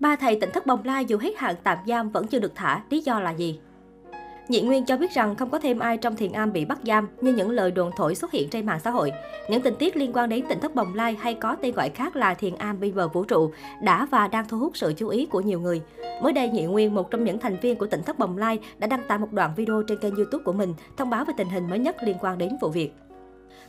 Ba thầy tỉnh thất bồng lai dù hết hạn tạm giam vẫn chưa được thả, lý do là gì? Nhị Nguyên cho biết rằng không có thêm ai trong thiền am bị bắt giam như những lời đồn thổi xuất hiện trên mạng xã hội. Những tình tiết liên quan đến tỉnh thất bồng lai hay có tên gọi khác là thiền am bên bờ vũ trụ đã và đang thu hút sự chú ý của nhiều người. Mới đây, Nhị Nguyên, một trong những thành viên của tỉnh thất bồng lai, đã đăng tải một đoạn video trên kênh youtube của mình thông báo về tình hình mới nhất liên quan đến vụ việc.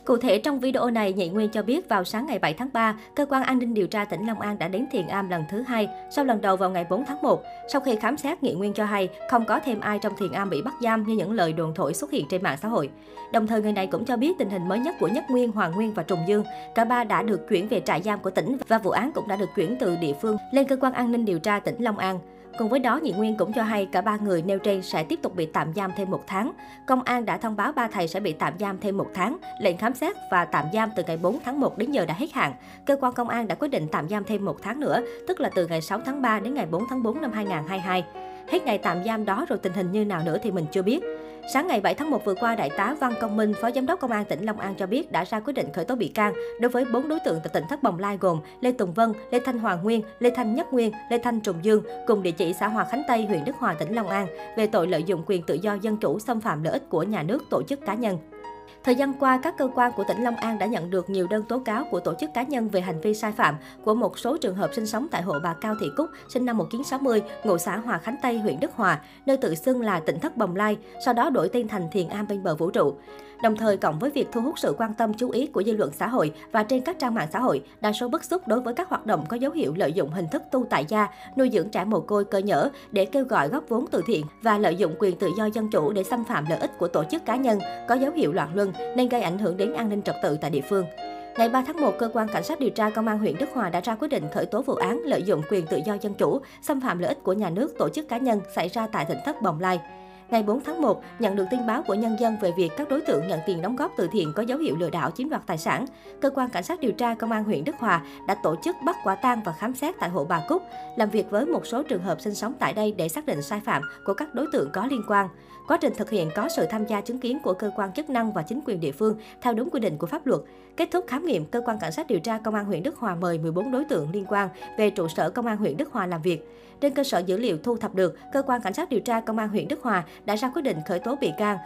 Cụ thể, trong video này, Nhị Nguyên cho biết vào sáng ngày 7 tháng 3, Cơ quan An ninh điều tra tỉnh Long An đã đến Thiền Am lần thứ hai, sau lần đầu vào ngày 4 tháng 1. Sau khi khám xét, Nhị Nguyên cho hay không có thêm ai trong Thiền Am bị bắt giam như những lời đồn thổi xuất hiện trên mạng xã hội. Đồng thời, người này cũng cho biết tình hình mới nhất của Nhất Nguyên, Hoàng Nguyên và Trùng Dương. Cả ba đã được chuyển về trại giam của tỉnh và vụ án cũng đã được chuyển từ địa phương lên Cơ quan An ninh điều tra tỉnh Long An. Cùng với đó, Nhị Nguyên cũng cho hay cả ba người nêu trên sẽ tiếp tục bị tạm giam thêm một tháng. Công an đã thông báo ba thầy sẽ bị tạm giam thêm một tháng, lệnh khám xét và tạm giam từ ngày 4 tháng 1 đến giờ đã hết hạn. Cơ quan công an đã quyết định tạm giam thêm một tháng nữa, tức là từ ngày 6 tháng 3 đến ngày 4 tháng 4 năm 2022. Hết ngày tạm giam đó rồi tình hình như nào nữa thì mình chưa biết. Sáng ngày 7 tháng 1 vừa qua, Đại tá Văn Công Minh, Phó Giám đốc Công an tỉnh Long An cho biết đã ra quyết định khởi tố bị can đối với 4 đối tượng tại tỉnh Thất Bồng Lai gồm Lê Tùng Vân, Lê Thanh Hoàng Nguyên, Lê Thanh Nhất Nguyên, Lê Thanh Trùng Dương cùng địa chỉ xã Hòa Khánh Tây, huyện Đức Hòa, tỉnh Long An về tội lợi dụng quyền tự do dân chủ xâm phạm lợi ích của nhà nước, tổ chức cá nhân. Thời gian qua, các cơ quan của tỉnh Long An đã nhận được nhiều đơn tố cáo của tổ chức cá nhân về hành vi sai phạm của một số trường hợp sinh sống tại hộ bà Cao Thị Cúc, sinh năm 1960, ngụ xã Hòa Khánh Tây, huyện Đức Hòa, nơi tự xưng là tỉnh thất Bồng Lai, sau đó đổi tên thành Thiền Am bên bờ vũ trụ. Đồng thời cộng với việc thu hút sự quan tâm chú ý của dư luận xã hội và trên các trang mạng xã hội, đa số bức xúc đối với các hoạt động có dấu hiệu lợi dụng hình thức tu tại gia, nuôi dưỡng trẻ mồ côi cơ nhở để kêu gọi góp vốn từ thiện và lợi dụng quyền tự do dân chủ để xâm phạm lợi ích của tổ chức cá nhân có dấu hiệu loạn luân nên gây ảnh hưởng đến an ninh trật tự tại địa phương. Ngày 3 tháng 1, cơ quan cảnh sát điều tra công an huyện Đức Hòa đã ra quyết định khởi tố vụ án lợi dụng quyền tự do dân chủ, xâm phạm lợi ích của nhà nước, tổ chức cá nhân xảy ra tại tỉnh thất Bồng Lai. Ngày 4 tháng 1, nhận được tin báo của nhân dân về việc các đối tượng nhận tiền đóng góp từ thiện có dấu hiệu lừa đảo chiếm đoạt tài sản, cơ quan cảnh sát điều tra công an huyện Đức Hòa đã tổ chức bắt quả tang và khám xét tại hộ bà Cúc, làm việc với một số trường hợp sinh sống tại đây để xác định sai phạm của các đối tượng có liên quan. Quá trình thực hiện có sự tham gia chứng kiến của cơ quan chức năng và chính quyền địa phương theo đúng quy định của pháp luật. Kết thúc khám nghiệm, cơ quan cảnh sát điều tra công an huyện Đức Hòa mời 14 đối tượng liên quan về trụ sở công an huyện Đức Hòa làm việc. Trên cơ sở dữ liệu thu thập được, cơ quan cảnh sát điều tra công an huyện Đức Hòa đã ra quyết định khởi tố bị can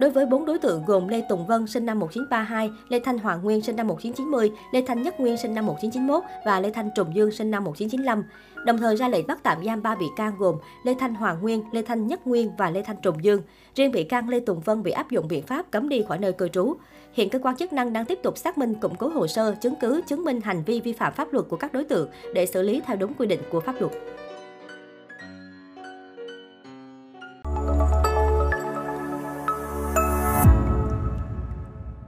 Đối với bốn đối tượng gồm Lê Tùng Vân sinh năm 1932, Lê Thanh Hoàng Nguyên sinh năm 1990, Lê Thanh Nhất Nguyên sinh năm 1991 và Lê Thanh Trùng Dương sinh năm 1995. Đồng thời ra lệnh bắt tạm giam 3 bị can gồm Lê Thanh Hoàng Nguyên, Lê Thanh Nhất Nguyên và Lê Thanh Trùng Dương. Riêng bị can Lê Tùng Vân bị áp dụng biện pháp cấm đi khỏi nơi cư trú. Hiện cơ quan chức năng đang tiếp tục xác minh củng cố hồ sơ, chứng cứ chứng minh hành vi vi phạm pháp luật của các đối tượng để xử lý theo đúng quy định của pháp luật.